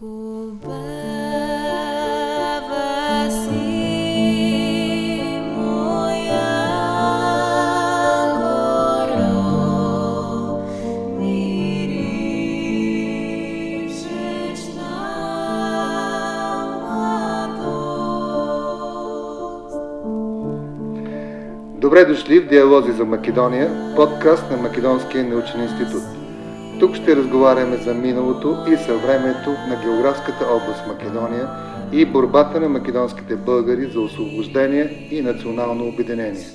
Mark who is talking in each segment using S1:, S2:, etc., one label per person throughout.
S1: Добре дошли в Диалози за Македония, подкаст на Македонския научен институт. Тук ще разговаряме за миналото и съвремето на географската област Македония и борбата на македонските българи за освобождение и национално обединение.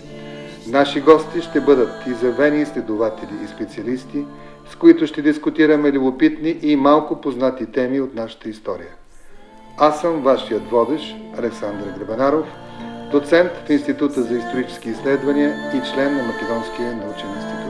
S1: Наши гости ще бъдат изявени изследователи и специалисти, с които ще дискутираме любопитни и малко познати теми от нашата история. Аз съм вашият водещ, Александър Гребанаров – доцент в Института за исторически изследвания и член на Македонския научен институт.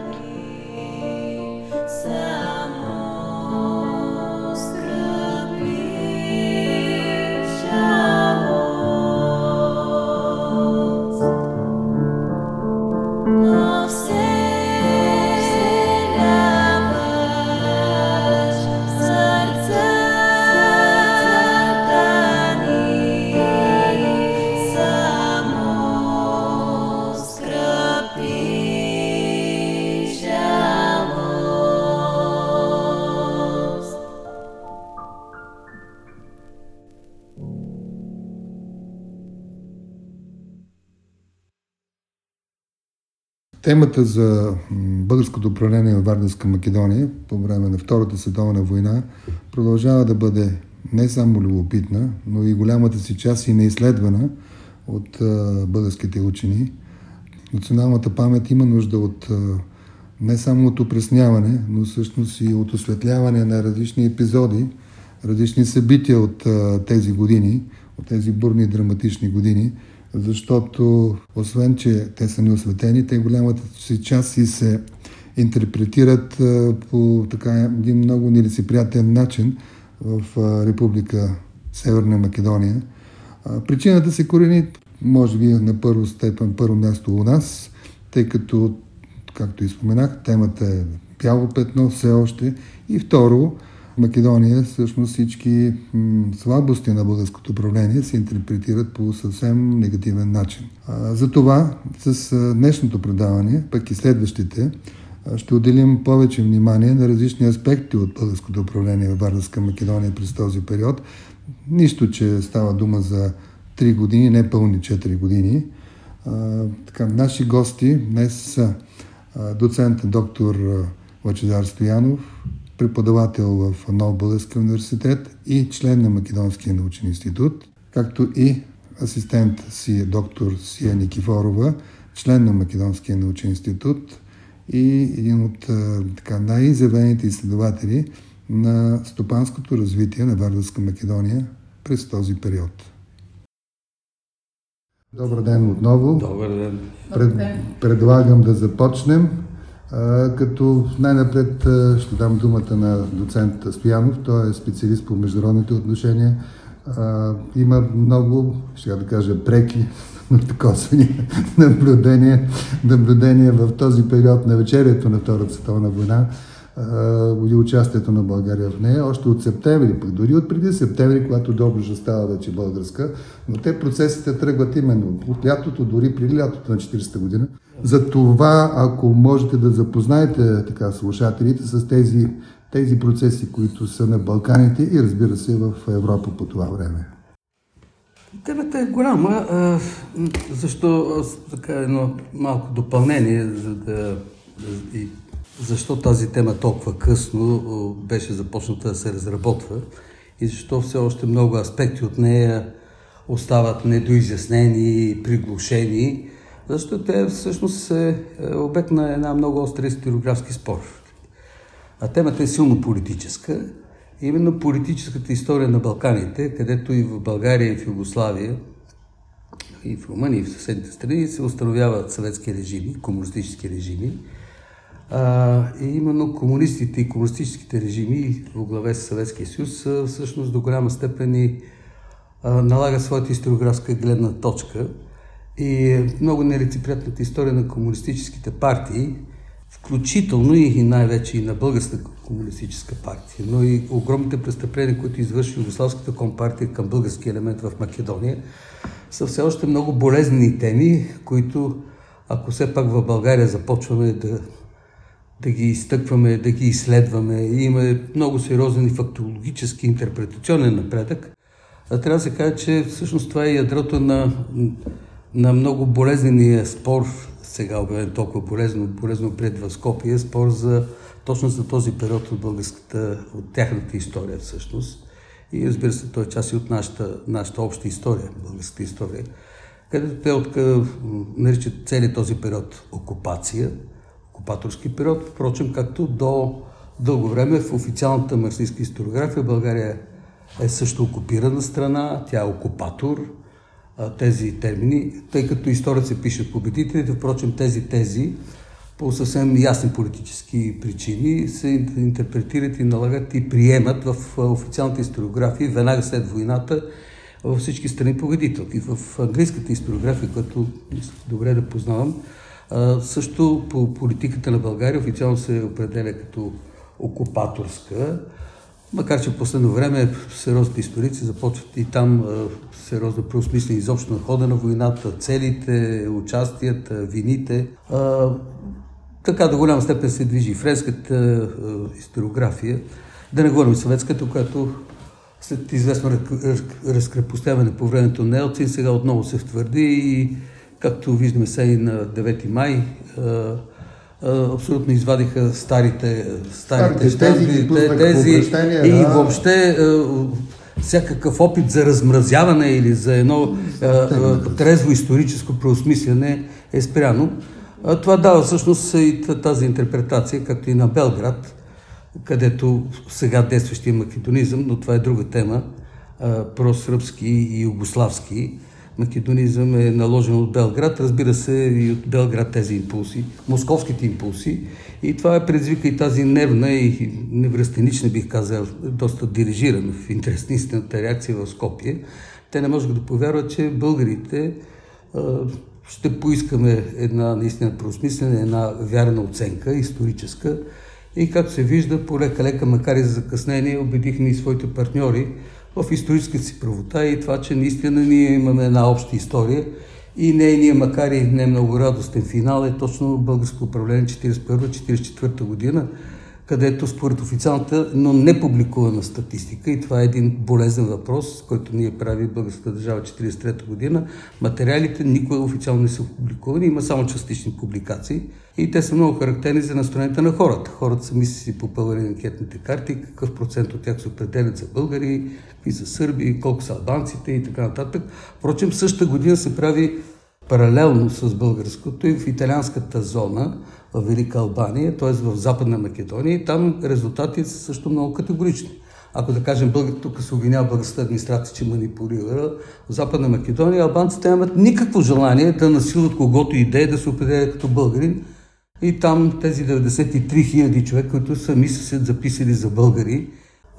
S1: Темата за българското управление в Вардарска Македония по време на Втората световна война продължава да бъде не само любопитна, но и голямата си част и неизследвана от българските учени. Националната памет има нужда от не само от опресняване, но всъщност и от осветляване на различни епизоди, различни събития от тези години, от тези бурни драматични години – защото освен, че те са неосветени, те голямата си част и се интерпретират по така един много нелицеприятен начин в Република Северна Македония. Причината се корени, може би, на първо степен, първо място у нас, тъй като, както и споменах, темата е бяло петно все още. И второ, Македония всъщност всички слабости на българското управление се интерпретират по съвсем негативен начин. Затова с днешното предаване, пък и следващите, ще отделим повече внимание на различни аспекти от българското управление в Вардарска Македония през този период. Нищо, че става дума за 3 години, не пълни 4 години. така, наши гости днес са доцент доктор Лачезар Стоянов, преподавател в Нов Български университет и член на Македонския научен институт, както и асистент си доктор Сия Никифорова, член на Македонския научен институт и един от така, най-изявените изследователи на стопанското развитие на Вардарска Македония през този период. Добър ден отново.
S2: Добър ден.
S1: Пред, предлагам да започнем като най-напред ще дам думата на доцент Стоянов. Той е специалист по международните отношения. Има много, ще да кажа, преки косвени наблюдения, наблюдения в този период на вечерието на Втората световна война и участието на България в нея, още от септември, дори от преди септември, когато Добруджа става вече българска, но те процесите тръгват именно от лятото, дори преди лятото на 40-та година. За това, ако можете да запознаете така слушателите с тези, тези процеси, които са на Балканите и разбира се в Европа по това време.
S2: Темата е голяма, защо така едно малко допълнение, за да и защо тази тема толкова късно беше започната да се разработва и защо все още много аспекти от нея остават недоизяснени и приглушени, защото те всъщност е, е обект на една много остра историографски спор. А темата е силно политическа. Именно политическата история на Балканите, където и в България, и в Югославия, и в Румъния, и в съседните страни се установяват съветски режими, комунистически режими, а, и именно комунистите и комунистическите режими в главе с Съветския съюз всъщност до голяма степен и налагат своята историографска гледна точка. И много нелицеприятната история на комунистическите партии включително и най-вече и на Българската комунистическа партия, но и огромните престъпления, които извърши Югославската компартия към български елемент в Македония, са все още много болезнени теми, които, ако все пак в България започваме да, да ги изтъкваме, да ги изследваме, има много сериозен и фактологически интерпретационен напредък, трябва да се каже, че всъщност това е ядрото на, на много болезнения спор, сега обявен толкова болезно, болезно пред в Скопия, спор за точно за този период от българската, от тяхната история всъщност. И разбира се, той е част и от нашата, нашата обща история, българската история, където те от, наричат целият този период окупация, окупаторски период, впрочем, както до дълго време в официалната марксистска историография България е също окупирана страна, тя е окупатор, тези термини, тъй като историята пише победителите, впрочем тези тези по съвсем ясни политически причини се интерпретират и налагат и приемат в официалната историография веднага след войната във всички страни победителки. В английската историография, която добре да познавам, също по политиката на България официално се определя като окупаторска, макар че в последно време сериозните историци започват и там сериозно преосмислени изобщо на хода на войната, целите, участията, вините. Така до голяма степен се движи френската историография, да не говорим съветската, която след известно разкрепостяване по времето на Елцин, сега отново се втвърди и както виждаме сега и на 9 май, е, е, абсолютно извадиха старите, старите
S1: щамби, тези,
S2: тези и да. въобще всякакъв опит за размразяване или за едно трезво историческо преосмисляне е спряно. Това дава всъщност и тази интерпретация, както и на Белград, където сега действащия македонизъм, но това е друга тема, просръбски и югославски. Македонизъм е наложен от Белград, разбира се и от Белград тези импулси, московските импулси. И това е предизвика и тази нервна и невръстенична, бих казал, доста дирижирана в интерес на истината реакция в Скопие. Те не можеха да повярват, че българите ще поискаме една наистина преосмислене, една вярна оценка, историческа. И както се вижда, по лека-лека, макар и за закъснение, убедихме и своите партньори в историческата си правота и това, че наистина ние имаме една обща история и нейният, макар и не много радостен финал, е точно българско управление 1941-1944 година, където според официалната, но не публикувана статистика, и това е един болезен въпрос, който ние прави българската държава 1943 година, материалите никога официално не са публикувани, има само частични публикации и те са много характерни за настроението на хората. Хората сами си попълвали анкетните карти, какъв процент от тях се определят за българи, какви са сърби, колко са албанците и така нататък. Впрочем, същата година се прави паралелно с българското и в италианската зона, в Велика Албания, т.е. в Западна Македония и там резултатите са също много категорични. Ако да кажем, българ, тук се обвинява българската администрация, че манипулира, в Западна Македония албанците нямат никакво желание да насилват когото идея да се определя като българин. И там тези 93 хиляди човека, които сами са се записали за българи,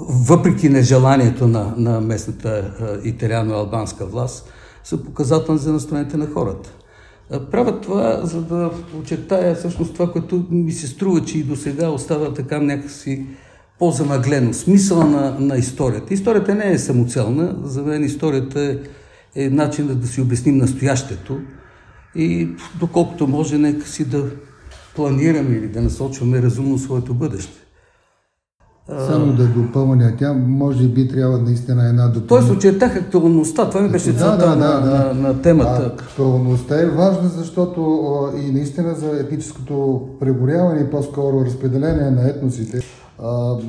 S2: въпреки нежеланието на, на местната италиано-албанска власт, са показателни за настроението на хората. Правят това, за да очертая всъщност това, което ми се струва, че и до сега остава така някакси по-замъглено. Смисъла на, на историята. Историята не е самоцелна. За мен историята е, е начин да си обясним настоящето и доколкото може, нека си да планираме или да насочваме разумно своето бъдеще.
S1: Само да допълня, тя може би трябва наистина една допълня.
S2: Тоест очертах актуалността, това ми беше целта да, да, на, да, на, на темата.
S1: Актуалността е важна, защото и наистина за етническото преборяване и по-скоро разпределение на етносите,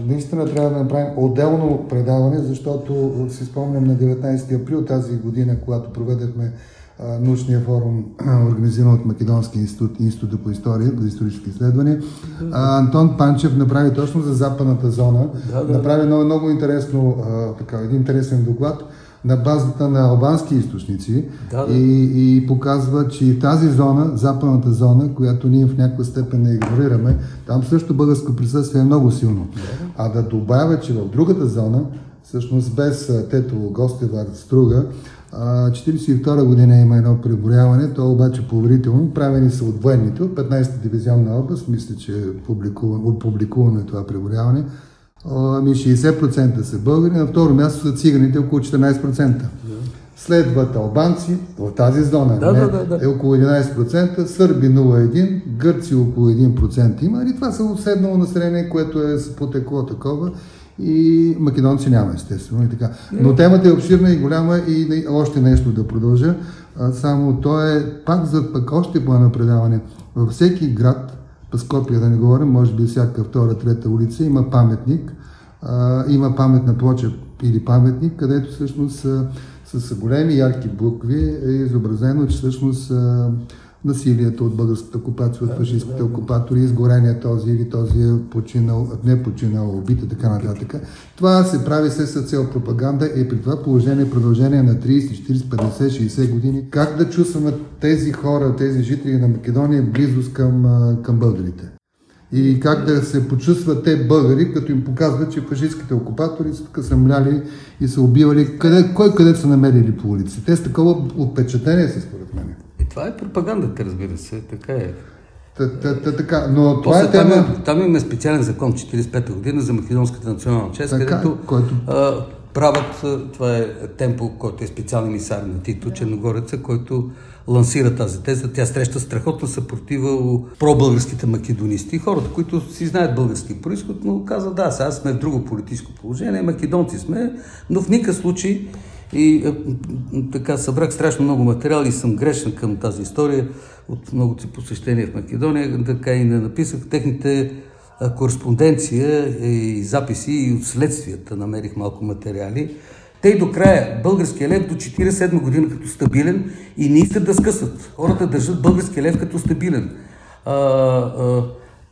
S1: наистина трябва да направим отделно предаване, защото си спомням на 19 април тази година, когато проведахме научния форум, организиран от Македонски институт, института по история, за исторически изследвания. А, Антон Панчев направи точно за западната зона. Да, да, направи много, много интересно, а, така, един интересен доклад на базата на албански източници да, да. И, и показва, че тази зона, западната зона, която ние в някаква степен не игнорираме, там също българско присъствие е много силно. Да. А да добавя, че в другата зона всъщност без Тетово, Гостевар, Струга. 1942 година има едно преброяване, то обаче поверително. Правени са от военните, от 15-та дивизионна област, мисля, че е публикувано е това преброяване. Ами 60% са българи, на второ място са циганите около 14%. Следват албанци в тази зона
S2: да, не, да, да,
S1: е около 11%, сърби 0,1%, гърци около 1% има. И това са уседнало население, което е потекло такова и македонци няма, естествено. И така. Но темата е обширна и голяма и още нещо да продължа. Само то е пак за пък още по едно предаване. Във всеки град, по Скопия да не говорим, може би всяка втора, трета улица, има паметник. има паметна плоча или паметник, където всъщност с големи ярки букви е изобразено, че всъщност насилието от българската окупация, от фашистските окупатори, изгорения този или този е починал, не починал, убит и така нататък. Това се прави се с цел пропаганда и при това положение продължение на 30, 40, 50, 60 години. Как да чувстваме тези хора, тези жители на Македония близост към, към българите? И как да се почувстват те българи, като им показват, че фашистските окупатори са тук са мляли и са убивали къде, кой къде са намерили по улици. Те с такова впечатление са според
S2: това е пропагандата, разбира се, така е.
S1: Та, та, та, така, но това е тема...
S2: Там, там имаме специален закон 45-та година за македонската национална чест, така, където който... а, правят, това е темпо, който е специален мисар на Тито, Черногореца, който лансира тази теза. Тя среща страхотна съпротива у пробългарските македонисти, хората, които си знаят български происход, но казват, да, сега сме в друго политическо положение, македонци сме, но в никакъв случай и така събрах страшно много материал и съм грешен към тази история от многото си посещения в Македония, така и не написах техните кореспонденция и записи и от следствията намерих малко материали. Те и до края българския лев до 47 година като стабилен и не искат да скъсат. Хората държат българския лев като стабилен. А, а,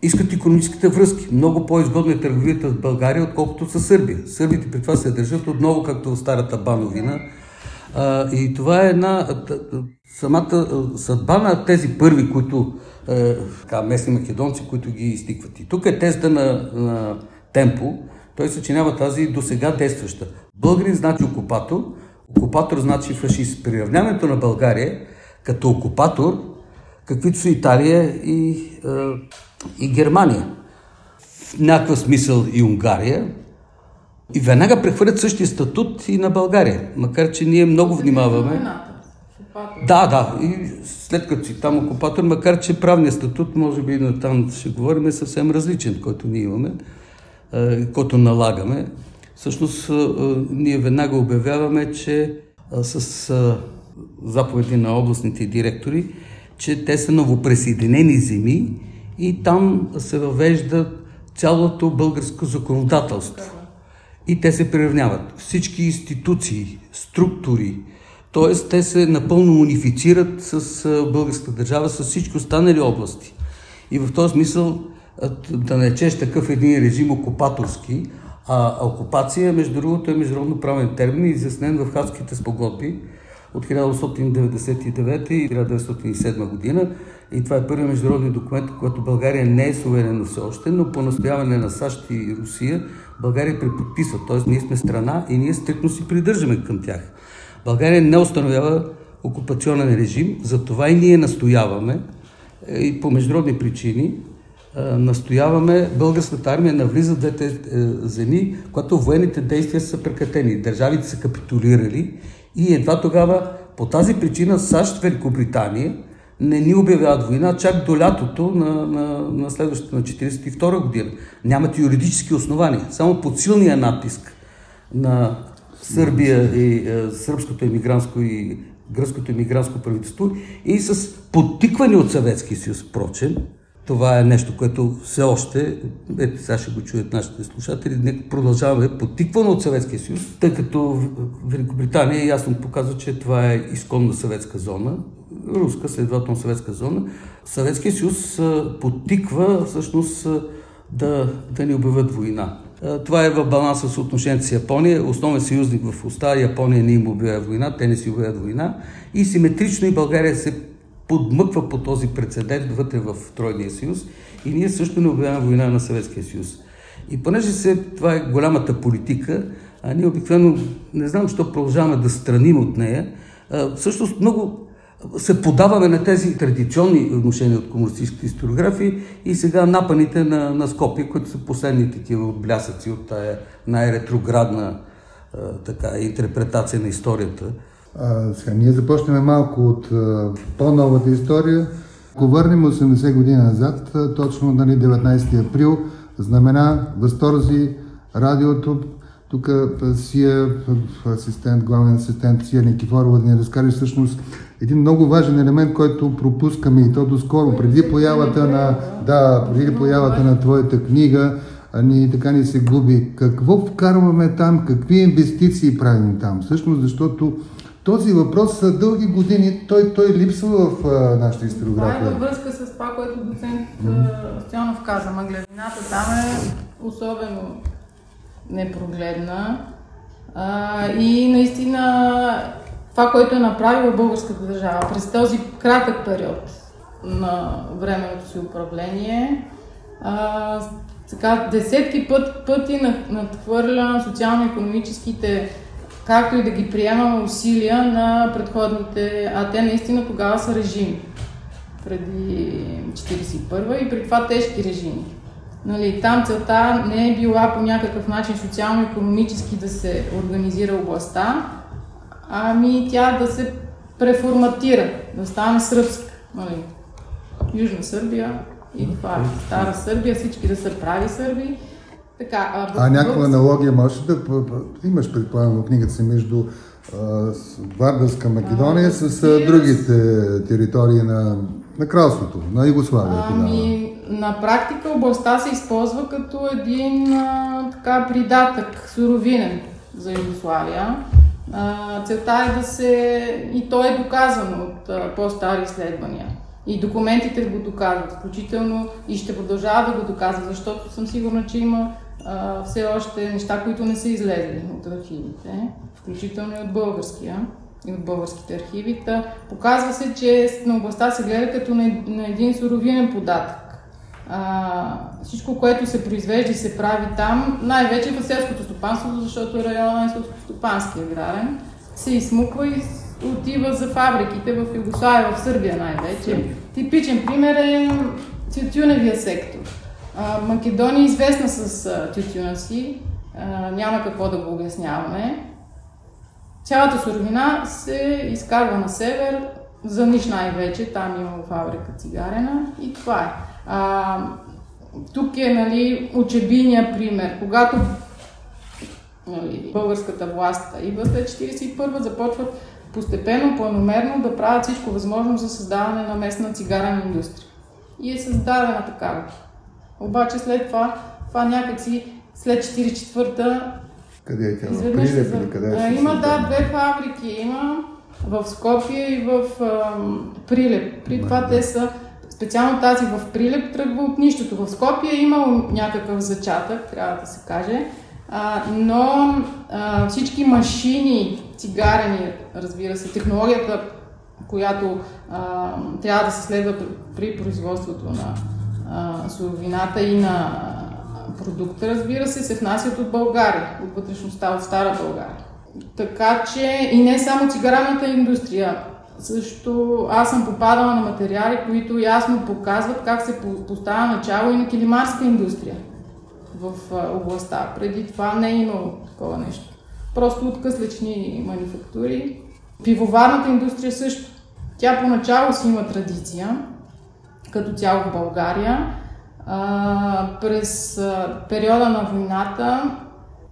S2: искат економическите връзки. Много по-изгодна е търговията с България, отколкото с Сърбия. Сърбите при това се държат отново както в старата бановина. А, и това е една самата съдба на тези първи, които е, така, местни македонци, които ги изтикват. И тук е теста на, на темпо. Той съчинява тази до сега действаща. Българин значи окупатор, окупатор значи фашист. Приравняването на България като окупатор, каквито са Италия и, е, и Германия. В някакъв смисъл и Унгария. И веднага прехвърлят същия статут и на България. Макар, че ние много внимаваме. Да, да. И след като си там окупатор, макар че правният статут, може би на там ще говорим, е съвсем различен, който ние имаме, който налагаме. Всъщност, ние веднага обявяваме, че с заповеди на областните директори, че те са новопресъединени земи и там се въвежда цялото българско законодателство. И те се приравняват. Всички институции, структури, т.е. те се напълно унифицират с българската държава, с всички останали области. И в този смисъл да не чеш такъв един режим окупаторски, а окупация, между другото, е международно правен термин, изяснен в хадските спогодби от 1899 и 1907 година. И това е първият международен документ, който България не е суверена все още, но по настояване на САЩ и Русия България преподписва. Т.е. ние сме страна и ние стрикно си придържаме към тях. България не установява окупационен режим, затова и ние настояваме е, и по международни причини е, настояваме българската армия навлиза в двете е, земи, когато военните действия са прекратени. Държавите са капитулирали и едва тогава по тази причина САЩ, Великобритания не ни обявяват война чак до лятото на, на, на следващата, на 1942 година. Нямат юридически основания. Само под силния натиск на Сърбия и е, сръбското емигрантско и гръцкото емигрантско правителство и с подтикване от Съветския съюз, впрочем, това е нещо, което все още, ето сега ще го чуят нашите слушатели, продължаваме подтиквано от Съветския съюз, тъй като Великобритания ясно показва, че това е изконна съветска зона, руска, следователно съветска зона. Съветския съюз подтиква всъщност да, да ни обявят война. Това е в баланса с отношението с Япония. Основен съюзник в уста Япония не им обявява война, те не си обявяват война. И симетрично и България се подмъква по този прецедент вътре в Тройния съюз. И ние също не обявяваме война на Съветския съюз. И понеже се, това е голямата политика, А ние обикновено, не знам, защо продължаваме да страним от нея. А, всъщност много се подаваме на тези традиционни отношения от комунистическите историографии и сега напаните на, на Скопия, които са последните такива отблясъци от тая най-ретроградна така, интерпретация на историята.
S1: Сега, ние започнем малко от а, по-новата история. Ако върнем 80 години назад, точно нали, 19 април, знамена, възторзи, радиото, тук Сия, асистент, главен асистент Сия Никифорова да ни разкаже всъщност един много важен елемент, който пропускаме и то доскоро, преди появата на, да, преди появата на твоята книга, ни така ни се губи. Какво вкарваме там, какви инвестиции правим там? Всъщност, защото този въпрос са дълги години, той, той липсва в а, нашата историография.
S3: Това е във връзка с това, което доцент mm-hmm. Стоянов каза. Мъглевината там е особено непрогледна. А, и наистина това, което е направила българската държава през този кратък период на временното си управление, а, така, десетки път, пъти надхвърля социално-економическите, както и да ги приемаме усилия на предходните, а те наистина тогава са режими. Преди 41 и при това тежки режими. Нали, там целта не е била по някакъв начин социално-економически да се организира областта, ами тя да се преформатира, да стане сръбска. Нали. Южна Сърбия и това е Стара Сърбия, всички да са прави сърби. Така,
S1: а, а някаква аналогия можеш да имаш, предполагам, в книгата си между Вардарска Македония а, с а, другите територии на, на кралството, на Югославия.
S3: Ами, на практика областта се използва като един а, така придатък, суровинен за Югославия. А, целта е да се... И то е доказано от а, по-стари изследвания. И документите го доказват, включително и ще продължава да го доказват, защото съм сигурна, че има а, все още неща, които не са излезли от архивите, включително и от българския и от българските архиви. Та, показва се, че на областта се гледа като на, на един суровинен податък. А, всичко, което се произвежда и се прави там, най-вече в селското стопанство, защото районът е селско-стопански аграрен, се измуква и отива за фабриките в Югославия, в Сърбия най-вече. Типичен пример е тютюневия сектор. А, Македония е известна с тютюна си, а, няма какво да го обясняваме. Цялата суровина се изкарва на север, за ниш най-вече, там има фабрика цигарена и това е. А, тук е нали, учебиния пример. Когато нали, българската власт идва след 41 започват постепенно, планомерно да правят всичко възможно за създаване на местна цигарена индустрия. И е създадена такава. Обаче след това, това някакси след 44-та
S1: къде е тя? Изведнъж за... къде
S3: е? Има, да, две фабрики. Има в Скопие и в ам, Прилеп. При това те са Специално тази в Прилеп тръгва от нищото. В Скопия е имало някакъв зачатък, трябва да се каже, а, но а, всички машини, цигарени, разбира се, технологията, която а, трябва да се следва при производството на а, суровината и на продукта, разбира се, се внасят от България, от вътрешността, от Стара България. Така че и не само цигараната индустрия, също аз съм попадала на материали, които ясно показват как се поставя начало и на килимарска индустрия в областта. Преди това не е имало такова нещо. Просто откъслечни манифактури. Пивоварната индустрия също. Тя поначало си има традиция, като цяло в България. А, през а, периода на войната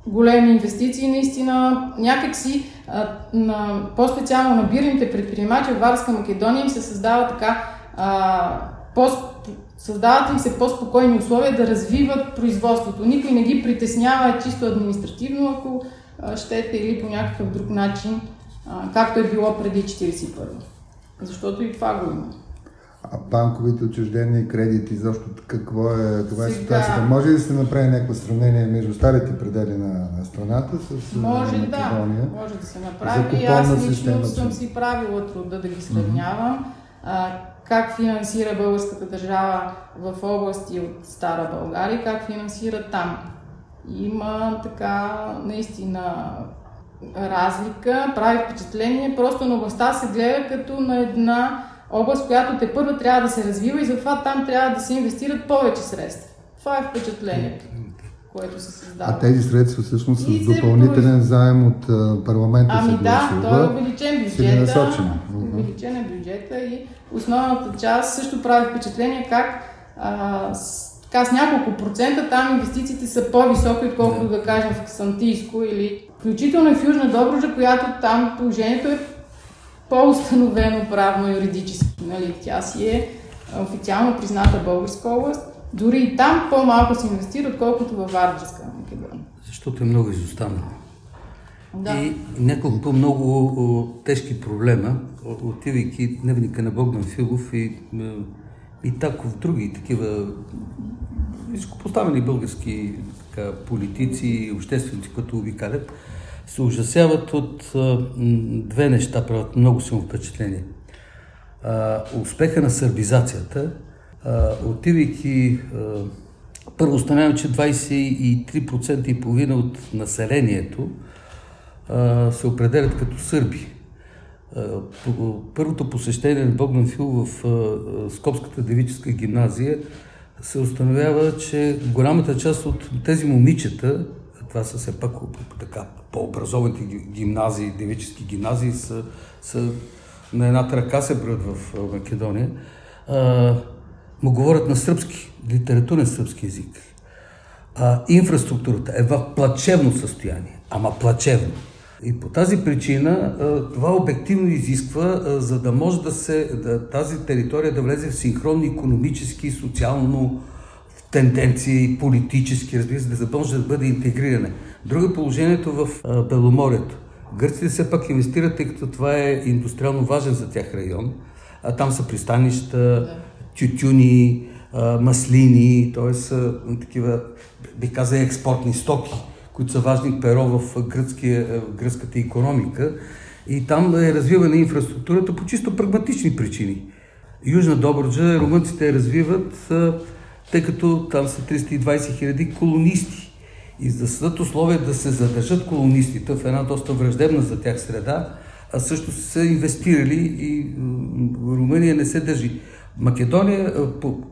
S3: големи инвестиции, наистина някакси а, на, по-специално на бирните предприемачи в Варска Македония им се създава така а, създават им се по-спокойни условия да развиват производството. Никой не ги притеснява чисто административно, ако щете, или по някакъв друг начин, както е било преди 1941. Защото и това го има.
S1: А банковите отчуждения, кредити, защо какво е, това е ситуацията? Може ли да се направи някакво сравнение между старите предели на, на страната с
S3: Може Македония? да, може да се направи. Аз лично съм си правила труда да ги сравнявам. Mm-hmm. А, как финансира българската държава в области от Стара България, как финансира там. има така наистина разлика, прави впечатление. Просто на областта се гледа като на една област, която те първо трябва да се развива и затова там трябва да се инвестират повече средства. Това е впечатлението, което се създава.
S1: А тези средства всъщност с допълнителен заем от парламента
S3: ами
S1: се
S3: да, той е увеличен бюджета.
S1: Увеличен
S3: е бюджета и основната част също прави впечатление как а, с, така, с няколко процента там инвестициите са по-високи, отколкото да. да кажем в Сантийско или включително и в Южна Добруджа, която там положението е по-установено правно юридически. Нали? Тя си е официално призната българска област. Дори и там по-малко се инвестира, отколкото във Варджиска Македония.
S2: Защото е много изостанало.
S3: Да.
S2: И няколко много тежки проблема, отивайки дневника на Богдан Филов и, и таков други такива високопоставени български така, политици и общественици, които обикалят, ужасяват от две неща, правят много силно впечатление. Успеха на сърбизацията, отивайки, първо установявам, че 23% и половина от населението се определят като сърби. Първото посещение на Богдан Фил в Скопската девическа гимназия се установява, че голямата част от тези момичета, това са все пак така по-образованите гимназии, девически гимназии, са, са на едната ръка се броят в Македония, а, му говорят на сръбски, литературен сръбски язик. А, инфраструктурата е в плачевно състояние, ама плачевно. И по тази причина това обективно изисква, за да може да се, да, тази територия да влезе в синхронни економически, социално тенденции, политически, разбира се, да започне да бъде интегриране. Друго е положението в Беломорието. Гърците все пак инвестират, тъй като това е индустриално важен за тях район. А там са пристанища, тютюни, маслини, т.е. такива, би казал, експортни стоки които са важни перо в, гръцкия, в гръцката економика. И там е развивана инфраструктурата по чисто прагматични причини. Южна Добруджа румънците я развиват, тъй като там са 320 хиляди колонисти. И да съдат условия да се задържат колонистите в една доста враждебна за тях среда, а също са инвестирали и Румъния не се държи. Македония,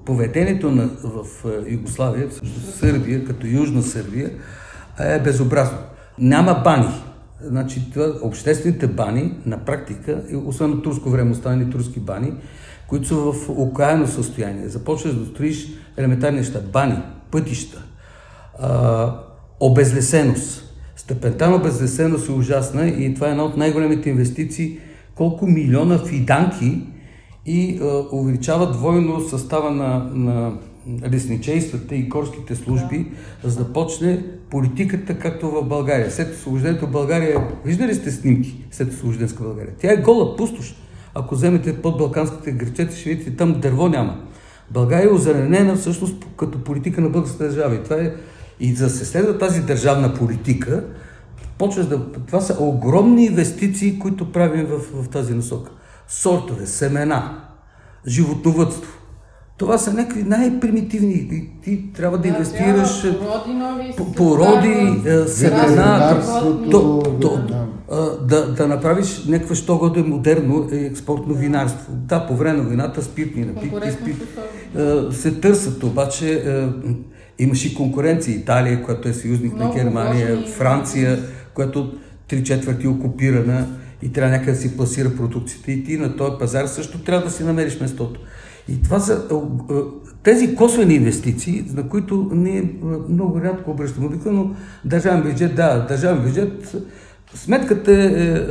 S2: поведението на, в Югославия, всъщност Сърбия, като Южна Сърбия, е безобразно. Няма бани. Значи, това, обществените бани, на практика, освен на турско време останали турски бани, които са в окаяно състояние. Започваш да строиш елементарни неща. Бани, пътища, а, обезлесеност. Степента на обезлесеност е ужасна и това е една от най-големите инвестиции. Колко милиона фиданки и а, увеличава двойно състава на, на лесничействата и горските служби, за да почне политиката както в България. След освобождението България, виждали сте снимки след освобожденска България? Тя е гола, пустош. Ако вземете под Балканските гречета, ще видите, там дърво няма. България е озеленена всъщност като политика на българската държава. И, това е, и за да се следва тази държавна политика, почваш да... Това са огромни инвестиции, които правим в, в тази насока. Сортове, семена, животновътство това са някакви най-примитивни. Ти, ти трябва да, да инвестираш
S3: породи, нови,
S2: породи семена, да, да направиш някаква що годе модерно експортно да. винарство. Да, по време на войната спиртни напитки спирт, се търсят, обаче имаше и конкуренция. Италия, която е съюзник Много на Германия, Франция, която три четвърти е окупирана и трябва някъде да си пласира продукцията. И ти на този пазар също трябва да си намериш местото. И това са е, е, тези косвени инвестиции, на които ние много рядко обръщаме. Обикновено държавен бюджет, да, държавен бюджет, сметката е,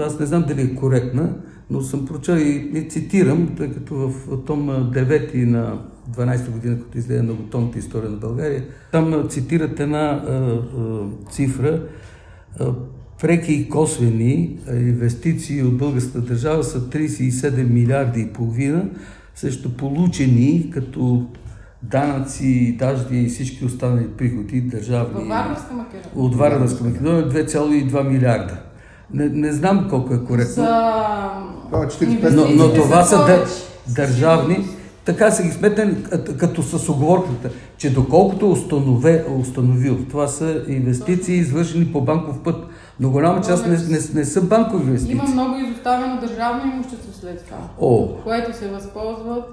S2: аз не знам дали е коректна, но съм прочел и, и цитирам, тъй като в том 9 на 12 година, като излезе многотонната история на България, там цитират една а, а, цифра, а, преки и косвени инвестиции от българската държава са 37 милиарди и половина, също получени като данъци, дажди и всички останали приходи държавни. От Варнарска Македония 2,2 милиарда. Не, не знам колко е коректно.
S3: За...
S2: Но, но това са дър, държавни. така са ги сметнали като с оговорката, че доколкото установе, установил, това са инвестиции, извършени по банков път. Но голяма част не, не, не са банкови инвестиции.
S3: Има много изоставено държавно имущество след това,
S2: О.
S3: което се възползват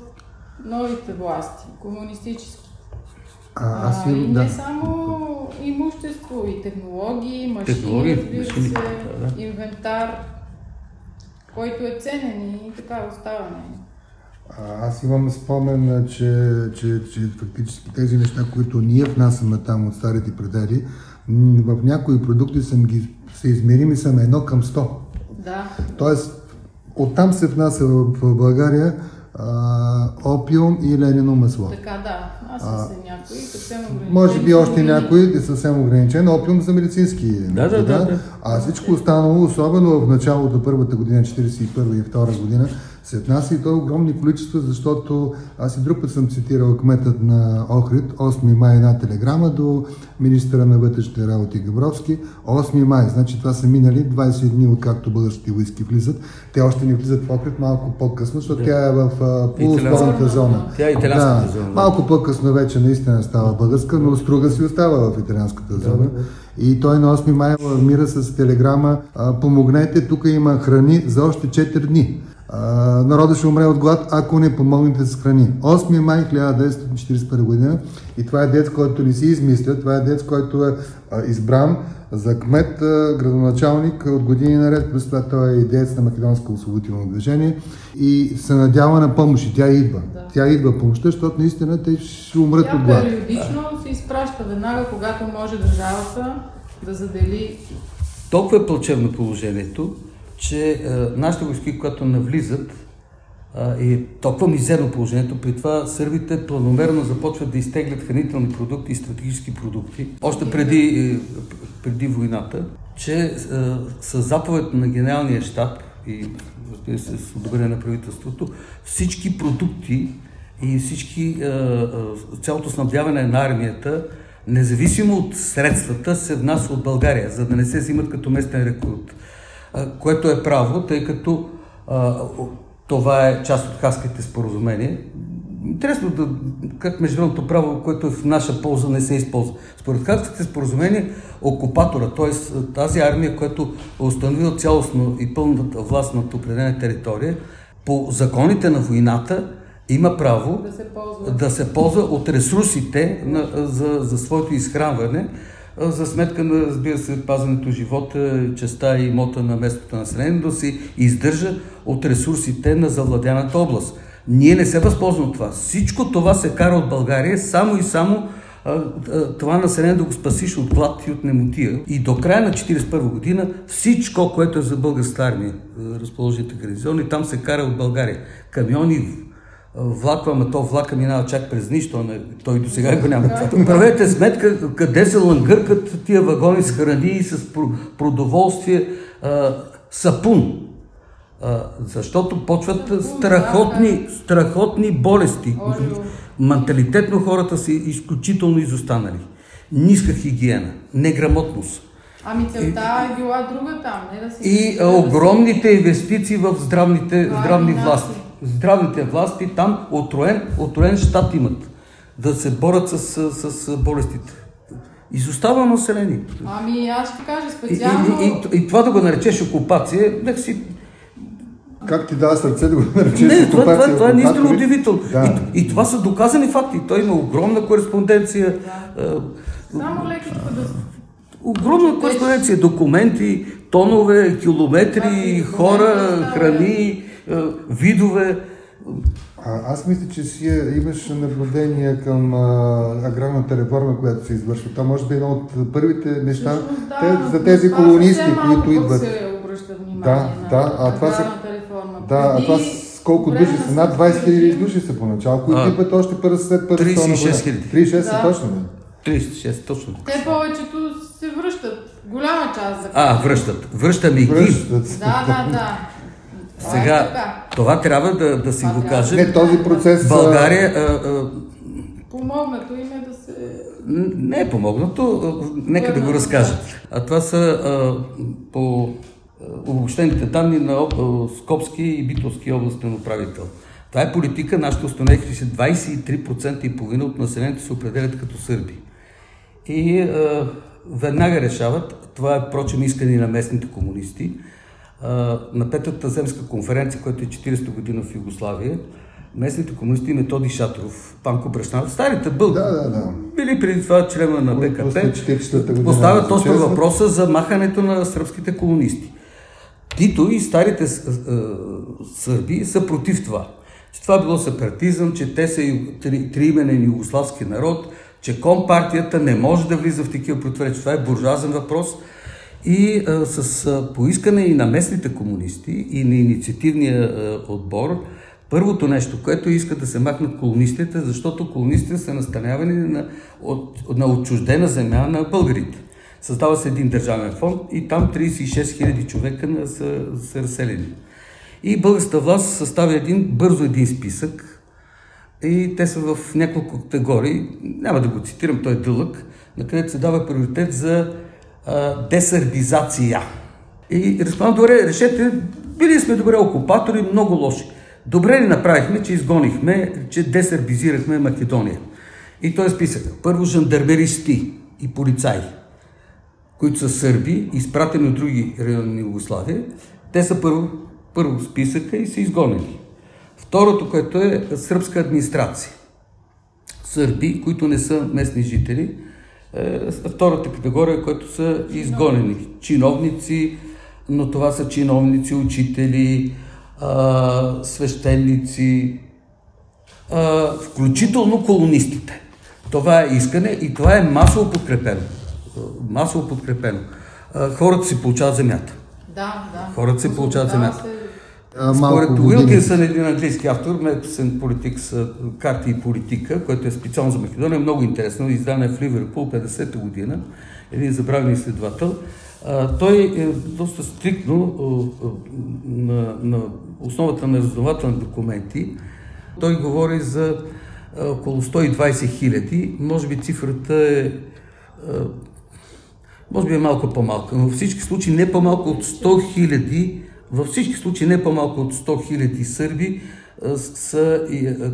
S3: новите власти, комунистически.
S1: А, аз
S3: А, и
S1: имам,
S3: не
S1: да.
S3: само имущество, и технологии, машини,
S2: Технологии,
S3: разбира
S2: машини,
S3: се,
S2: да, да.
S3: инвентар, който е ценен и така оставане.
S1: А, Аз имам спомен, че, че, че фактически тези неща, които ние внасяме там от старите предели, в някои продукти съм ги са измерими съм едно към 100.
S3: Да,
S1: Тоест, оттам се внася в България а, опиум и ленено масло.
S3: така да. Аз са някои съвсем ограничени.
S1: Може би още
S3: суровини.
S1: някой е съвсем ограничен. Опиум за медицински.
S2: Да, да, да, да.
S1: А всичко останало, особено в началото първата година, 41 и втора година, се внася и то е огромни количества, защото аз и друг път съм цитирал кметът на Охрид, 8 май една телеграма до министра на вътрешните работи Габровски. 8 май, значи това са минали 20 дни, откакто българските войски влизат. Те още не влизат в Охрид малко по-късно, защото тя е в а, полуосновната зона.
S2: Тя е италианската
S1: Да,
S2: зона, да.
S1: Малко по-късно вече наистина става българска, но Струга си остава в италианската зона. И той на 8 май мира с телеграма помогнете, тук има храни за още 4 дни. А, народа ще умре от глад, ако не помогнете с храни. 8 май 1941 година и това е дец, който не си измисля, това е дец, който е а, избран за кмет, а, градоначалник от години наред, плюс това той е и дец на Македонско освободително движение и се надява на помощ и тя идва.
S3: Да.
S1: Тя идва помощта, защото наистина те ще умрат
S3: Тя
S1: от глад.
S3: периодично се изпраща веднага, когато може държавата да задели
S2: Толкова е плачевно положението, че е, нашите войски, когато навлизат, е, е толкова мизерно положението. При това сърбите планомерно започват да изтеглят хранителни продукти и стратегически продукти, още преди, е, преди войната, че е, с заповед на генералния щаб и разбира се, с одобрение на правителството, всички продукти и всички, цялото снабдяване на армията независимо от средствата, се внася от България, за да не се взимат като местен рекрут. Което е право, тъй като това е част от Хаските споразумения. Интересно да, как международното право, което е в наша полза, не се използва. Според Хаските споразумения, окупатора, т.е. тази армия, която е установила цялостно и пълната власт над определена територия, по законите на войната има право
S3: да се ползва.
S2: да се ползва от ресурсите на, за, за своето изхранване, за сметка на, разбира се, пазенето живота, честа и имота на местното население, да се издържа от ресурсите на завладяната област. Ние не се възползваме от това. Всичко това се кара от България, само и само това население да го спасиш от глад и от немотия. И до края на 1941 година всичко, което е за българската армия, а, разположените гарнизони, там се кара от България. Камиони, влаква, ама то влака минава чак през нищо, не, той до сега го няма. Правете сметка къде се лънгъркат тия вагони с храни и с про- продоволствие, а, сапун. А, защото почват
S3: Сапун,
S2: страхотни, страхотни болести. Менталитетно хората са изключително изостанали. Ниска хигиена, неграмотност.
S3: Ами целта е била друга там, не да се...
S2: И а, огромните инвестиции в здравните,
S3: е
S2: здравни власти. Здравните власти там отроен, отроен щат имат да се борят с, с, с болестите. Изостава население.
S3: Ами аз ще кажа
S2: И,
S3: специално...
S2: и, и, и това да го наречеш окупация, нека си...
S1: Как ти дава сърце да го наречеш
S2: Не, това, това, това е наистина удивително.
S1: Да.
S2: И, и това са доказани факти. Той има огромна кореспонденция. а,
S3: Само лекичко да...
S2: Огромна кореспонденция, документи, тонове, километри,
S3: Да,
S2: хора, храни, видове.
S1: А, аз мисля, че си е- имаш наблюдение към а, аграрната реформа, която се извършва. Това може би е едно от първите неща
S3: Всъщност, да,
S1: те, за тези колонисти, които идват.
S3: се обръща внимание
S1: Да,
S3: на
S1: да, а това са-
S3: аграрната реформа.
S1: Да, а това с колко души са?
S3: на
S1: Над 20 хиляди души са поначало, които идват още първо след първа
S2: 36
S1: световна война.
S2: хиляди.
S1: 36 са
S3: Да.
S1: точно. Да.
S2: 36, точно.
S3: Те повечето се връщат. Голяма част за
S2: А, връщат. Връщаме ги.
S1: Връщат.
S3: Да, да, да.
S2: Сега,
S3: така.
S2: това трябва да, да си
S3: Това
S2: го кажем.
S1: Не, този процес... а,
S2: България а, а,
S3: Помогнато им е да се...
S2: не е помогнато, а, нека да го разкажа. А това са а, по а, обобщените данни на об- а, Скопски и Битовски областен управител. Това е политика, нашите установихте, че 23% и половина от населението се определят като сърби. И а, веднага решават, това е прочем искане на местните комунисти, а, на Петата земска конференция, която е 40 година в Югославия, местните комунисти Методи Шатров, Панко Брашнав, старите бъл,
S1: да, да, да.
S2: били преди това члена на БКП, поставят точно въпроса за махането на сръбските комунисти. Тито и старите сърби са против това. Че това било сепаратизъм, че те са три, триименен югославски народ, че компартията не може да влиза в такива противоречия. Това е буржуазен въпрос. И а, с поискане и на местните комунисти, и на инициативния а, отбор, първото нещо, което искат да се махнат колонистите, защото колонистите са настанявани на, от, на отчуждена земя на българите. Създава се един държавен фонд и там 36 000 човека са, са разселени. И българската власт съставя един, бързо един списък и те са в няколко категории, няма да го цитирам, той е дълъг, на където се дава приоритет за десърбизация. И разпълнам, добре, решете, били сме добре окупатори, много лоши. Добре ли направихме, че изгонихме, че десърбизирахме Македония? И той е списък. Първо жандармеристи и полицаи които са сърби, изпратени от други райони на Югославия, те са първо, първо списъка и са изгонени. Второто, което е сръбска администрация. Сърби, които не са местни жители, е втората категория, които са изгонени. Чиновници, но това са чиновници, учители, свещеници, включително колонистите. Това е искане и това е масово подкрепено масово подкрепено. Хората си получават земята.
S3: Да, да.
S2: Хората си получават земята. Според Уилкинсън, един английски автор, политик с карти и политика, който е специално за Македония, много интересно, издана е в Ливерпул 50-та година, един забравен изследовател. Той е доста стриктно на, на основата на разнователни документи. Той говори за около 120 хиляди. Може би цифрата е може би е малко по-малка, но във всички случаи не по-малко от 100 хиляди, във всички случаи не по-малко от 100 хиляди сърби, са,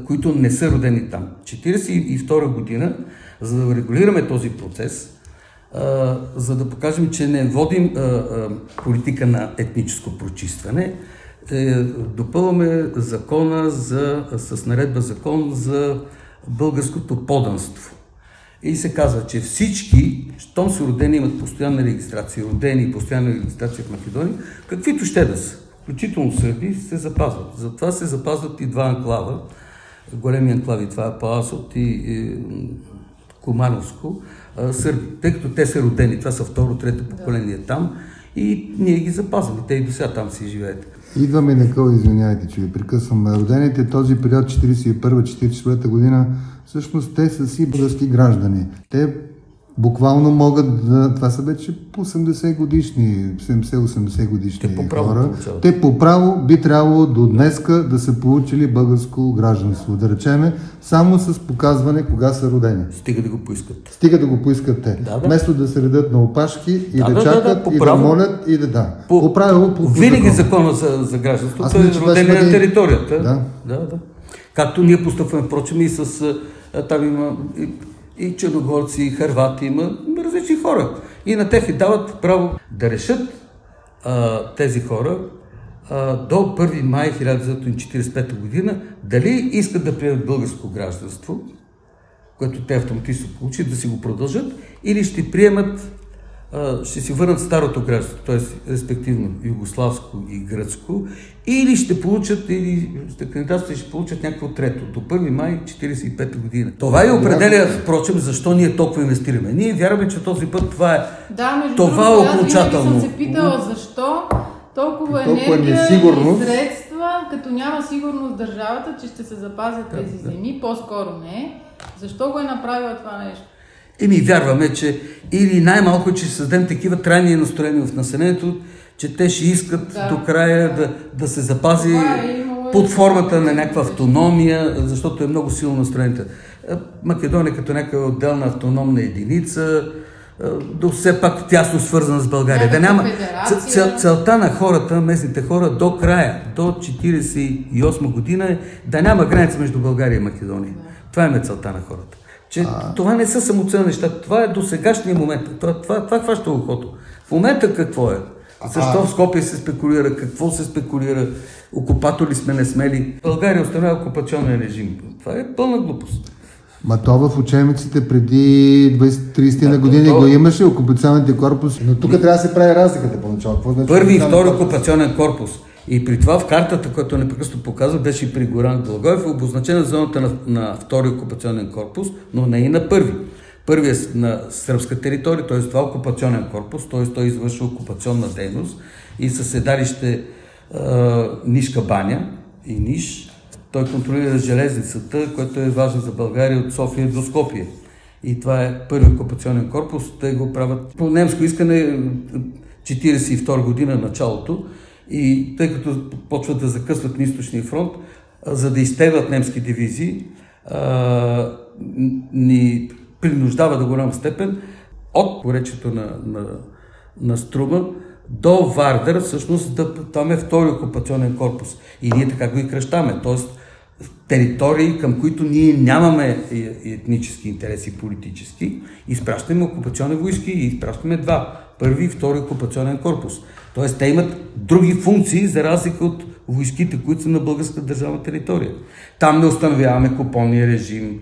S2: които не са родени там. 1942 година, за да регулираме този процес, за да покажем, че не водим политика на етническо прочистване, е, допълваме закона за, с наредба закон за българското поданство. И се казва, че всички, щом са родени, имат постоянна регистрация, родени и постоянна регистрация в Македония, каквито ще да са, включително сърби, се запазват. Затова се запазват и два анклава. Големи анклави, това е Паласот и, и Кумановско, сърби, тъй като те са родени, това са второ, трето поколение там и ние ги запазваме. Те и до сега там си живеят.
S1: Идваме на къл, извиняйте, че ви прекъсвам. Родените този период 41-44 година всъщност те са си български граждани. Те буквално могат да... Това са вече по 80 годишни, 70-80 годишни
S2: те по право
S1: хора. Те по право би трябвало до днеска да са получили българско гражданство. Да речеме, само с показване кога са родени.
S2: Стига да го поискат.
S1: Стига да го поискат те. Да, да. Вместо да се редат на опашки и да, да, да чакат, да, да, и да молят, и да да.
S2: По, по правило, по, по Винаги закона за, за гражданството е родени на територията.
S1: Да.
S2: да, да. Както ние постъпваме, впрочем, и с... Там има и, и черногорци, и харвати, има различни хора. И на тях дават право да решат а, тези хора а, до 1 май 1945 година дали искат да приемат българско гражданство, което те автоматично получат, да си го продължат, или ще приемат ще си върнат старото гражданство, т.е. респективно югославско и гръцко, или ще получат, или ще кандидатстват и ще получат някакво трето, до 1 май 1945 година. Това и определя, впрочем, защо ние толкова инвестираме. Ние вярваме, че този път това е,
S3: да, между
S2: това
S3: е
S2: окончателно.
S3: Аз съм се питала защо толкова, толкова енергия и средства, като няма сигурност държавата, че ще се запазят да, тези земи, по-скоро не. Защо го е направила това нещо?
S2: Ми вярваме, че или най-малко, че ще създадем такива трайни настроения в населението, че те ще искат да, до края да, да се запази е под формата на някаква автономия, защото е много силно настроението. Македония като някаква отделна автономна единица, до все пак тясно свързана с България. Да няма цел, целта на хората, местните хора до края, до 1948 година е да няма граница между България и Македония. Това е целта на хората. Че а... това не са самоцелни неща, това е до сегашния момент. Това, това, това хваща ухото. В момента какво е? Защо в Скопия се спекулира? Какво се спекулира? Окупатори сме, не смели. България установява окупационен режим. Това е пълна глупост.
S1: Ма то в учебниците преди 20-30 на години то... го имаше, окупационните корпуси. Но тук трябва да се прави разликата поначало.
S2: Значи Първи и втори окупационен корпус. И при това в картата, която непрекъснато показва, беше и при Горан Благоев, обозначена зоната на, на втори окупационен корпус, но не и на първи. Първият на сръбска територия, т.е. това окупационен корпус, т.е. той извършва окупационна дейност и със седалище Нишка баня и Ниш, той контролира железницата, която е важна за България от София до Скопие. И това е първи окупационен корпус. Те го правят по немско искане 1942 година началото. И тъй като почват да закъсват на източния фронт, за да изтеглят немски дивизии, ни принуждава до голяма степен от поречето на, на, на Струма до Вардер, всъщност да, там е втори окупационен корпус. И ние така го и кръщаме. Тоест, територии, към които ние нямаме етнически интереси, политически, изпращаме окупационни войски и изпращаме два. Първи и втори окупационен корпус. Тоест, те имат други функции, за разлика от войските, които са на българска държавна територия. Там не установяваме купонния режим,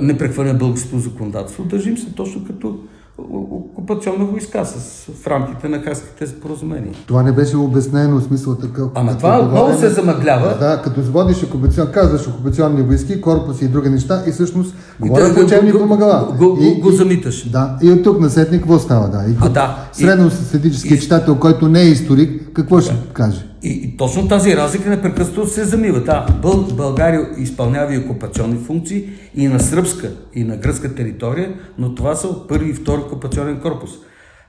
S2: не прехвърляме българското законодателство, държим се точно като окупационна войска с, в рамките на Хаските споразумения.
S1: Това не беше обяснено в смисъл такъв.
S2: Ама това отново се замъглява.
S1: Да, като водиш окупацион, казваш окупационни войски, корпуси и други неща и всъщност говоря по учебни помагала.
S2: Го, го, го замиташ.
S1: Да, и от тук на какво става? Да, и, а, да. Средностатистически и... читател, който не е историк, какво ще каже?
S2: И, и точно тази разлика непрекъснато се замива. Да, Бъл, България изпълнява и окупационни функции и на сръбска, и на гръцка територия, но това са първи и втори окупационен корпус.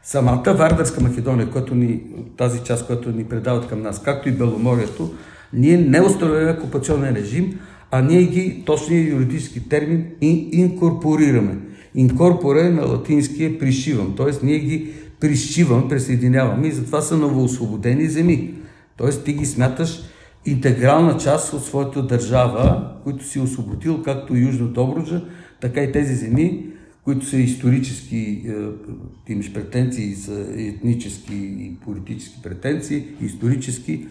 S2: Самата Вардарска Македония, която ни, тази част, която ни предават към нас, както и Беломорието, ние не установяваме окупационен режим, а ние ги, точния юридически термин, инкорпорираме. Инкорпора е на латинския пришивам, т.е. ние ги пришивам, присъединяваме и затова са новоосвободени земи. Тоест ти ги смяташ интегрална част от своята държава, които си освободил, както Южна Добруджа, така и тези земи, които са исторически, е, имаш претенции, са етнически и политически претенции, исторически,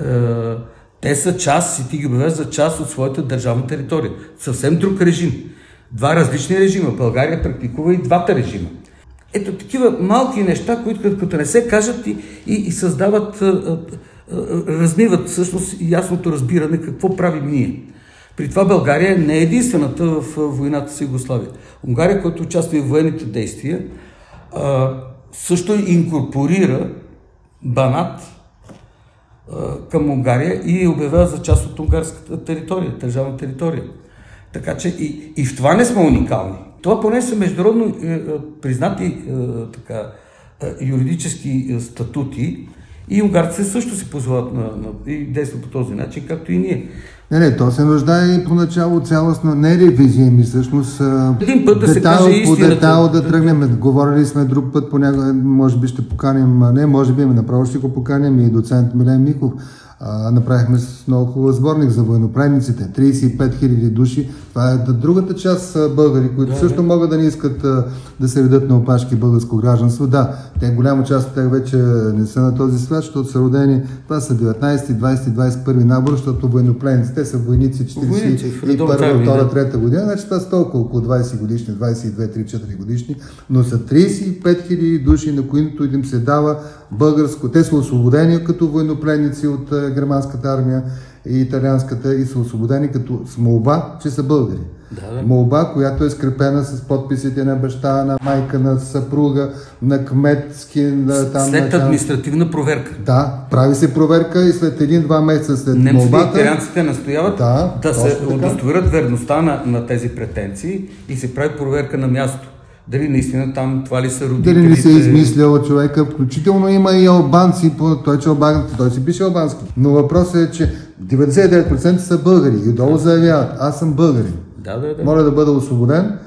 S2: е, те са част и ти ги обявяш за част от своята държавна територия. Съвсем друг режим. Два различни режима. България практикува и двата режима. Ето такива малки неща, които като не се кажат и, и, и създават, размиват всъщност ясното разбиране какво правим ние. При това България не е единствената в войната с Югославия. Унгария, която участва в военните действия, също инкорпорира Банат към Унгария и обявява за част от унгарската територия, държавна територия. Така че и, и в това не сме уникални. Това поне са международно е, е, признати е, така, юридически статути и унгарците също се позволят на, на, и действат по този начин, както и ние.
S1: Не, не, то се нуждае и поначало цялостна не ревизия, ми всъщност
S2: Един път да детайл, се каже
S1: по детайл да тръгнем. Говорили сме друг път, понякога, може би ще поканим, не, може би направо ще го поканим и доцент Милен Михов а, направихме с много хубав сборник за военнопленниците. 35 000 души. Това е другата част българи, които да, също могат да не искат а, да се редат на опашки българско гражданство. Да, те голяма част от тях вече не са на този свят, защото са родени, това са 19, 20, 21 набор, защото военнопленници, те са войници 41, 2, 3 година, значи това са толкова около 20 годишни, 22, 3, 4 годишни, но са 35 000 души, на които им се дава българско. Те са освободени като военнопленници от германската армия и италианската и са освободени като с молба, че са българи. Да, да. Молба, която е скрепена с подписите на баща, на майка, на съпруга, на кметски, на
S2: там... След
S1: на,
S2: административна проверка.
S1: Да, прави се проверка и след един-два месеца след Немците молбата...
S2: Немците настояват да, да се удостоверят верността на, на тези претенции и се прави проверка на място дали наистина там това ли са родителите.
S1: Дали не се е измислял човека, включително има и албанци, той, че албан, той си пише албански. Но въпросът е, че 99% са българи и долу заявяват, аз съм българин.
S2: Да, да, да.
S1: Моля да бъда освободен,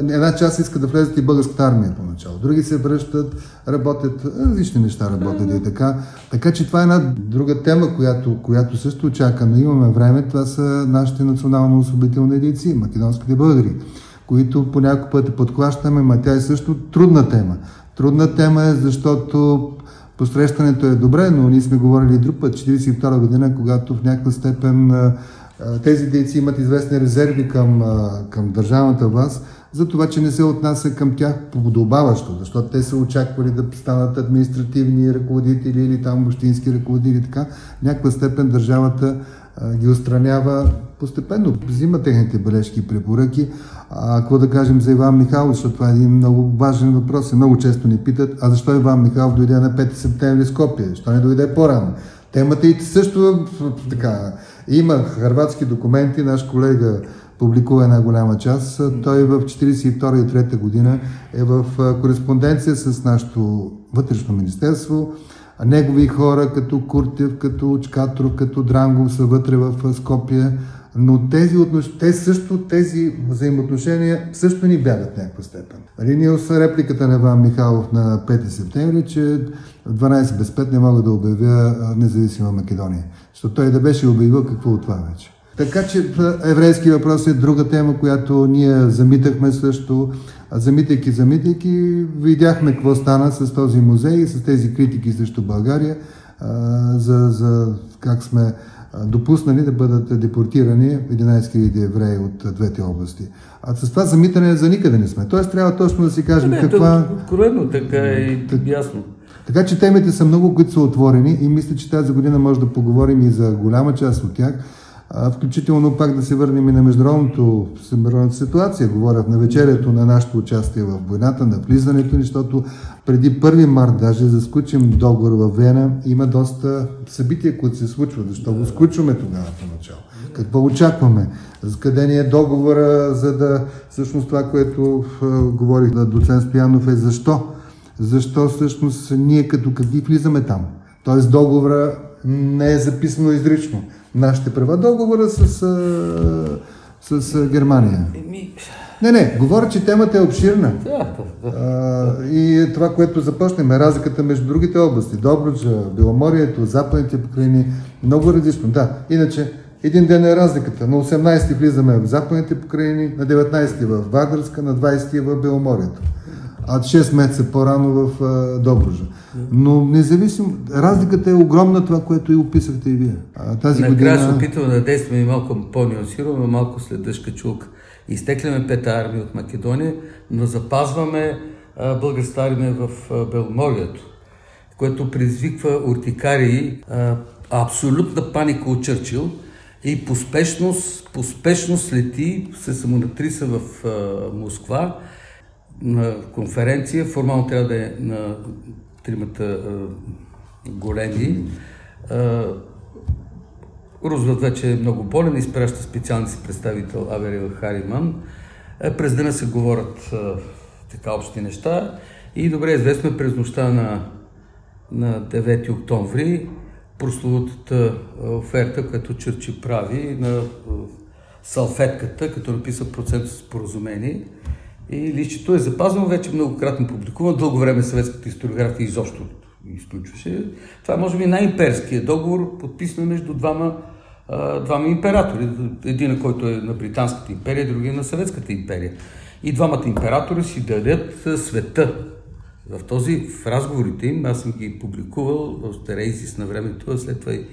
S1: една част иска да влезат и българската армия поначало. Други се връщат, работят, различни неща работят и така. Така че това е една друга тема, която, която също но Имаме време, това са нашите национално-освободителни дейци, македонските българи, които по някой път подклащаме, ма тя е също трудна тема. Трудна тема е, защото посрещането е добре, но ние сме говорили друг път, 42 година, когато в някаква степен тези дейци имат известни резерви към, към държавната власт, за това, че не се отнася към тях подобаващо, защото те са очаквали да станат административни ръководители или там общински ръководители, така. някаква степен държавата ги отстранява постепенно, взима техните бележки и препоръки. А какво да кажем за Иван Михайлов, защото това е един много важен въпрос и много често ни питат, а защо Иван Михайлов дойде на 5 септември Скопие, защо не дойде по-рано? Темата и също така, има хрватски документи, наш колега публикува една голяма част. Той в 1942 и 1943 година е в кореспонденция с нашето вътрешно министерство. Негови хора, като Куртев, като Чкатров, като Дрангов са вътре в Скопия, но тези, отнош... те също, тези взаимоотношения също ни бягат в някаква степен. Нали, ние с репликата на Иван Михайлов на 5 септември, че 12 без 5 не мога да обявя независима Македония. Защото той да беше обявил какво от това вече. Така че еврейски въпрос е друга тема, която ние замитахме също. Замитайки, замитайки, видяхме какво стана с този музей и с тези критики срещу България, за, за как сме допуснали да бъдат депортирани 11 000 евреи от двете области. А с това замитане за никъде не сме. Тоест трябва точно да си кажем
S2: не,
S1: каква...
S2: Откровено така е и так... ясно.
S1: Така че темите са много, които са отворени и мисля, че тази година може да поговорим и за голяма част от тях. Включително пак да се върнем и на международното, международната ситуация. Говорят на вечерието на нашето участие в войната, на влизането ни, защото преди 1 март даже за скучим договор в Вена има доста събития, които се случват. Защо го скучваме тогава поначало? Какво очакваме? За къде ни е договора, за да всъщност това, което говорих на доцент Стоянов е защо? Защо всъщност ние като какви влизаме там? Тоест договора не е записано изрично нашите права. Договора с, с, с Германия. Не, не, говоря, че темата е обширна. Да, да, да. и това, което започнем, е разликата между другите области. Добруджа, Беломорието, Западните покрайни, много различно. Да, иначе един ден е разликата. На 18-ти влизаме в Западните покрайни, на 19-ти в Вардарска, на 20-ти в Беломорието а 6 месеца по-рано в а, Добружа. Но независимо, разликата е огромна това, което и описахте и вие.
S2: А, тази Накрая година... се опитваме да действаме малко по-нюансирано, малко след дъжка чулка. Изтекляме пета армия от Македония, но запазваме българската армия в а, Беломорието, което предизвиква уртикарии, а, абсолютна паника от Чърчил и поспешност, поспешност лети, се самонатриса в Москва на конференция, формално трябва да е на тримата големи. Рузвелт вече е много болен, изпраща специални си представител Аверил Хариман. Е, през деня се говорят а, така общи неща и добре известно е през нощта на, на 9 октомври прословутата оферта, която Чърчи прави на салфетката, като написа процент споразумение и лището е запазено, вече многократно публикувано. Дълго време съветската историография изобщо изключваше. Това е, може би, най-имперският договор, подписан между двама, двама императори. Един, който е на Британската империя, другия на Съветската империя. И двамата императори си дадат света. В този, в разговорите им, аз съм ги публикувал в Терейзис на времето, а след това и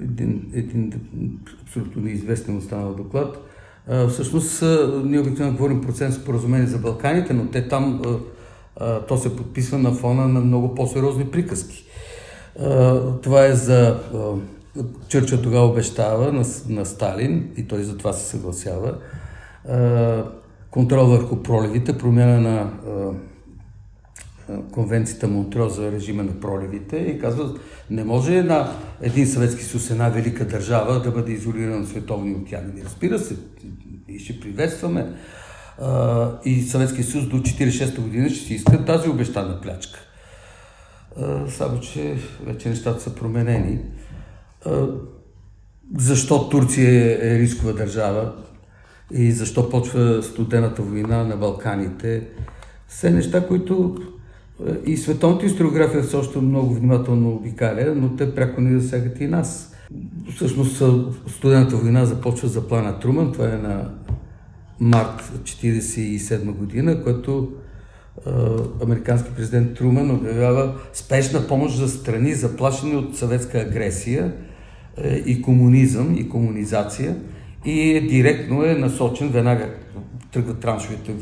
S2: един, един абсолютно неизвестен останал доклад Всъщност, ние обикновено говорим процент споразумение за Балканите, но те там, то се подписва на фона на много по-сериозни приказки. Това е за... Чърча тогава обещава на, на Сталин, и той за това се съгласява, контрол върху проливите, промяна на конвенцията Монтрео за режима на проливите и казва, не може една, един Съветски съюз, една велика държава да бъде изолирана на световни океани. Разбира се, и ще приветстваме и Съветския съюз до 1946 година ще си иска тази обещана плячка. Само, че вече нещата са променени. Защо Турция е рискова държава? и защо почва студената война на Балканите. Все неща, които е, и световната историография все още много внимателно обикаля, но те пряко ни засягат и нас. Всъщност студената война започва за плана Труман, това е на март 1947 година, което американски президент Труман обявява спешна помощ за страни, заплашени от съветска агресия е, и комунизъм, и комунизация. И директно е насочен, веднага тръгват траншовете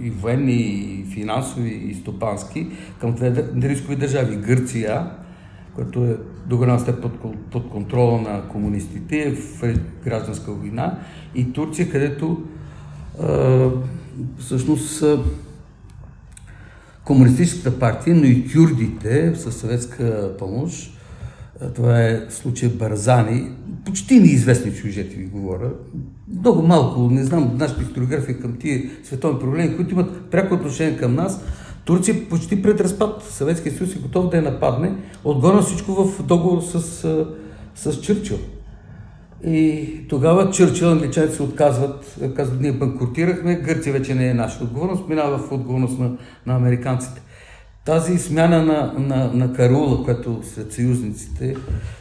S2: и военни, и финансови, и стопански към две рискови държави. Гърция, което е до голяма степен под, под контрола на комунистите, е в гражданска война, и Турция, където а, всъщност Комунистическата партия, но и кюрдите със съветска помощ. Това е случай Барзани. Почти неизвестни чужети ви говоря. Много малко, не знам, нашата историография към тия световни проблеми, които имат пряко отношение към нас. Турция почти пред разпад. Съветския съюз е готов да я нападне. Отгоре на всичко в договор с, с Чърчил. И тогава Чърчил, англичаните се отказват, казват, ние банкротирахме, Гърция вече не е наша отговорност, минава в отговорност на, на американците. Тази смяна на, на, на Карула, която сред съюзниците,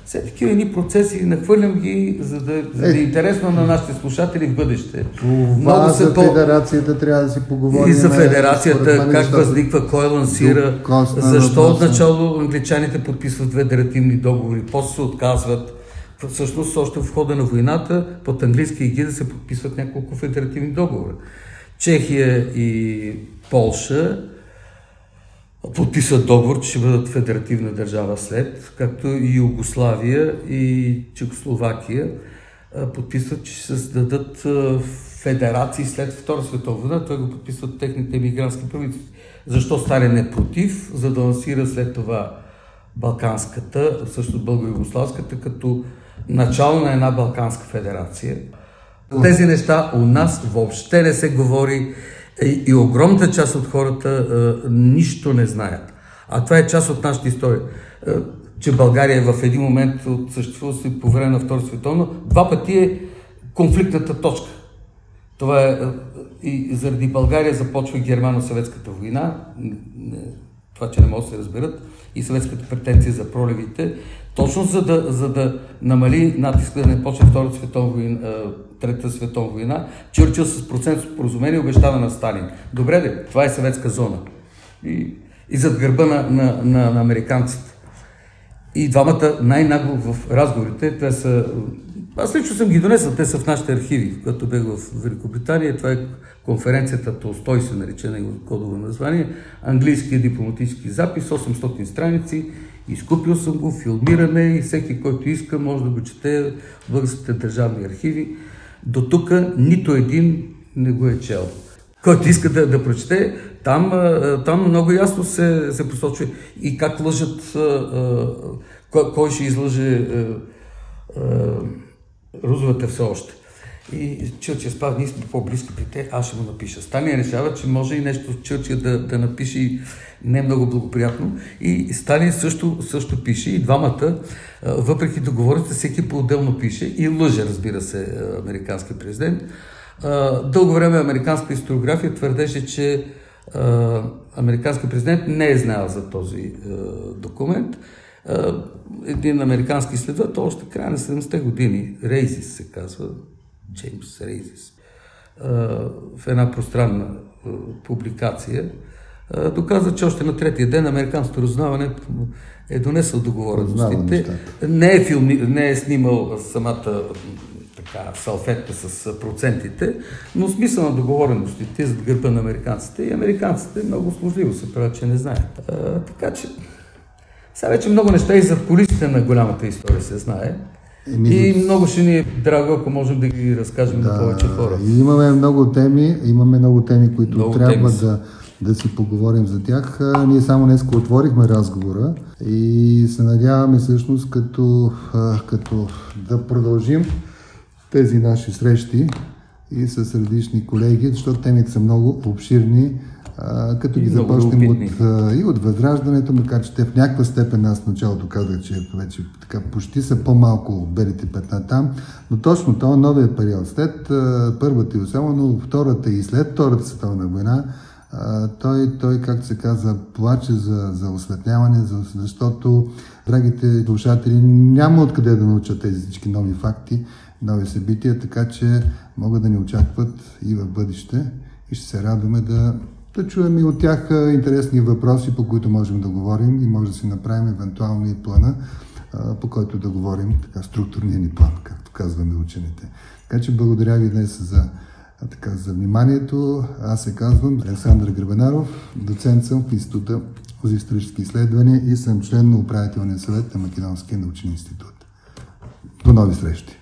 S2: все такива едни процеси, нахвърлям ги, за да, за да е интересно на нашите слушатели в бъдеще.
S1: Това за по... федерацията трябва да си поговорим.
S2: И за федерацията, как защото... възниква, кой лансира, защо отначало англичаните подписват федеративни договори, после се отказват всъщност още в хода на войната под английски гида се подписват няколко федеративни договора. Чехия и Полша подписват договор, че ще бъдат федеративна държава след, както и Югославия и Чехословакия подписват, че ще създадат федерации след Втора световна война. Той го подписват техните емигрантски правителства. Защо Сталин е против? За да лансира след това Балканската, също българо-югославската, като начало на една Балканска федерация. Тези неща у нас въобще не се говори и, и огромната част от хората а, нищо не знаят. А това е част от нашата история. А, че България в един момент от съществуването си по време на Втората световна, два пъти е конфликтната точка. Това е и заради България започва германо-съветската война, това, че не могат да се разберат, и съветската претенция за проливите, точно за да, за да намали натиска да не почне Втората световна война, Трета световна война, Чърчил с процент споразумение обещава на Сталин. Добре де, това е съветска зона. И, и зад гърба на, на, на, на американците. И двамата най-нагло в разговорите, те са... Аз лично съм ги донесъл, те са в нашите архиви, когато бях в Великобритания. Това е конференцията Толстой се нарича на кодово название. Английския дипломатически запис, 800 страници, Изкупил съм го, филмиране и всеки, който иска, може да го чете в българските държавни архиви. До тук нито един не го е чел. Който иска да, да прочете, там, там много ясно се, се посочва и как лъжат, кой, кой ще излъже Рузвата все още. И Чърчия спа, ние сме по-близки при те, аз ще му напиша. Стани решава, че може и нещо Чърчия да, да напише не много благоприятно. И Сталин също, също пише и двамата, въпреки договорите, всеки по-отделно пише и лъже, разбира се, американски президент. Дълго време американска историография твърдеше, че американски президент не е знаел за този документ. Един американски изследовател още края на 70-те години, Рейзис се казва, Джеймс Рейзис, в една пространна публикация, доказа, че още на третия ден американското разузнаване е донесъл договореностите. Не е, филми, не е снимал самата така, салфетка с процентите, но смисъл на договореностите зад гърба на американците и американците много сложливо се правят, че не знаят. А, така че сега вече много неща и зад колисите на голямата история се знае. Еми, и много ще ни е драго, ако можем да ги разкажем да, на повече хора.
S1: И имаме много теми, имаме много теми, които много трябва теми да, да си поговорим за тях. Ние само днес отворихме разговора и се надяваме всъщност като, като да продължим тези наши срещи и с различни колеги, защото темите са много обширни а, като ги започнем от, а, и от възраждането, макар че те в някаква степен, аз началото казах, че вече така почти са по-малко белите петна там, но точно този новия период, след а, първата и особено втората и след втората световна война, той, той, както се казва, плаче за, за осветляване, за, защото драгите слушатели няма откъде да научат тези всички нови факти, нови събития, така че могат да ни очакват и в бъдеще. И ще се радваме да, да чуем и от тях интересни въпроси, по които можем да говорим и може да си направим евентуално и плана, по който да говорим, така структурния ни план, както казваме учените. Така че благодаря ви днес за, така, за вниманието. Аз се казвам Александър Гребенаров, доцент съм в Института за исторически изследвания и съм член на управителния съвет на Македонския научен институт. До нови срещи!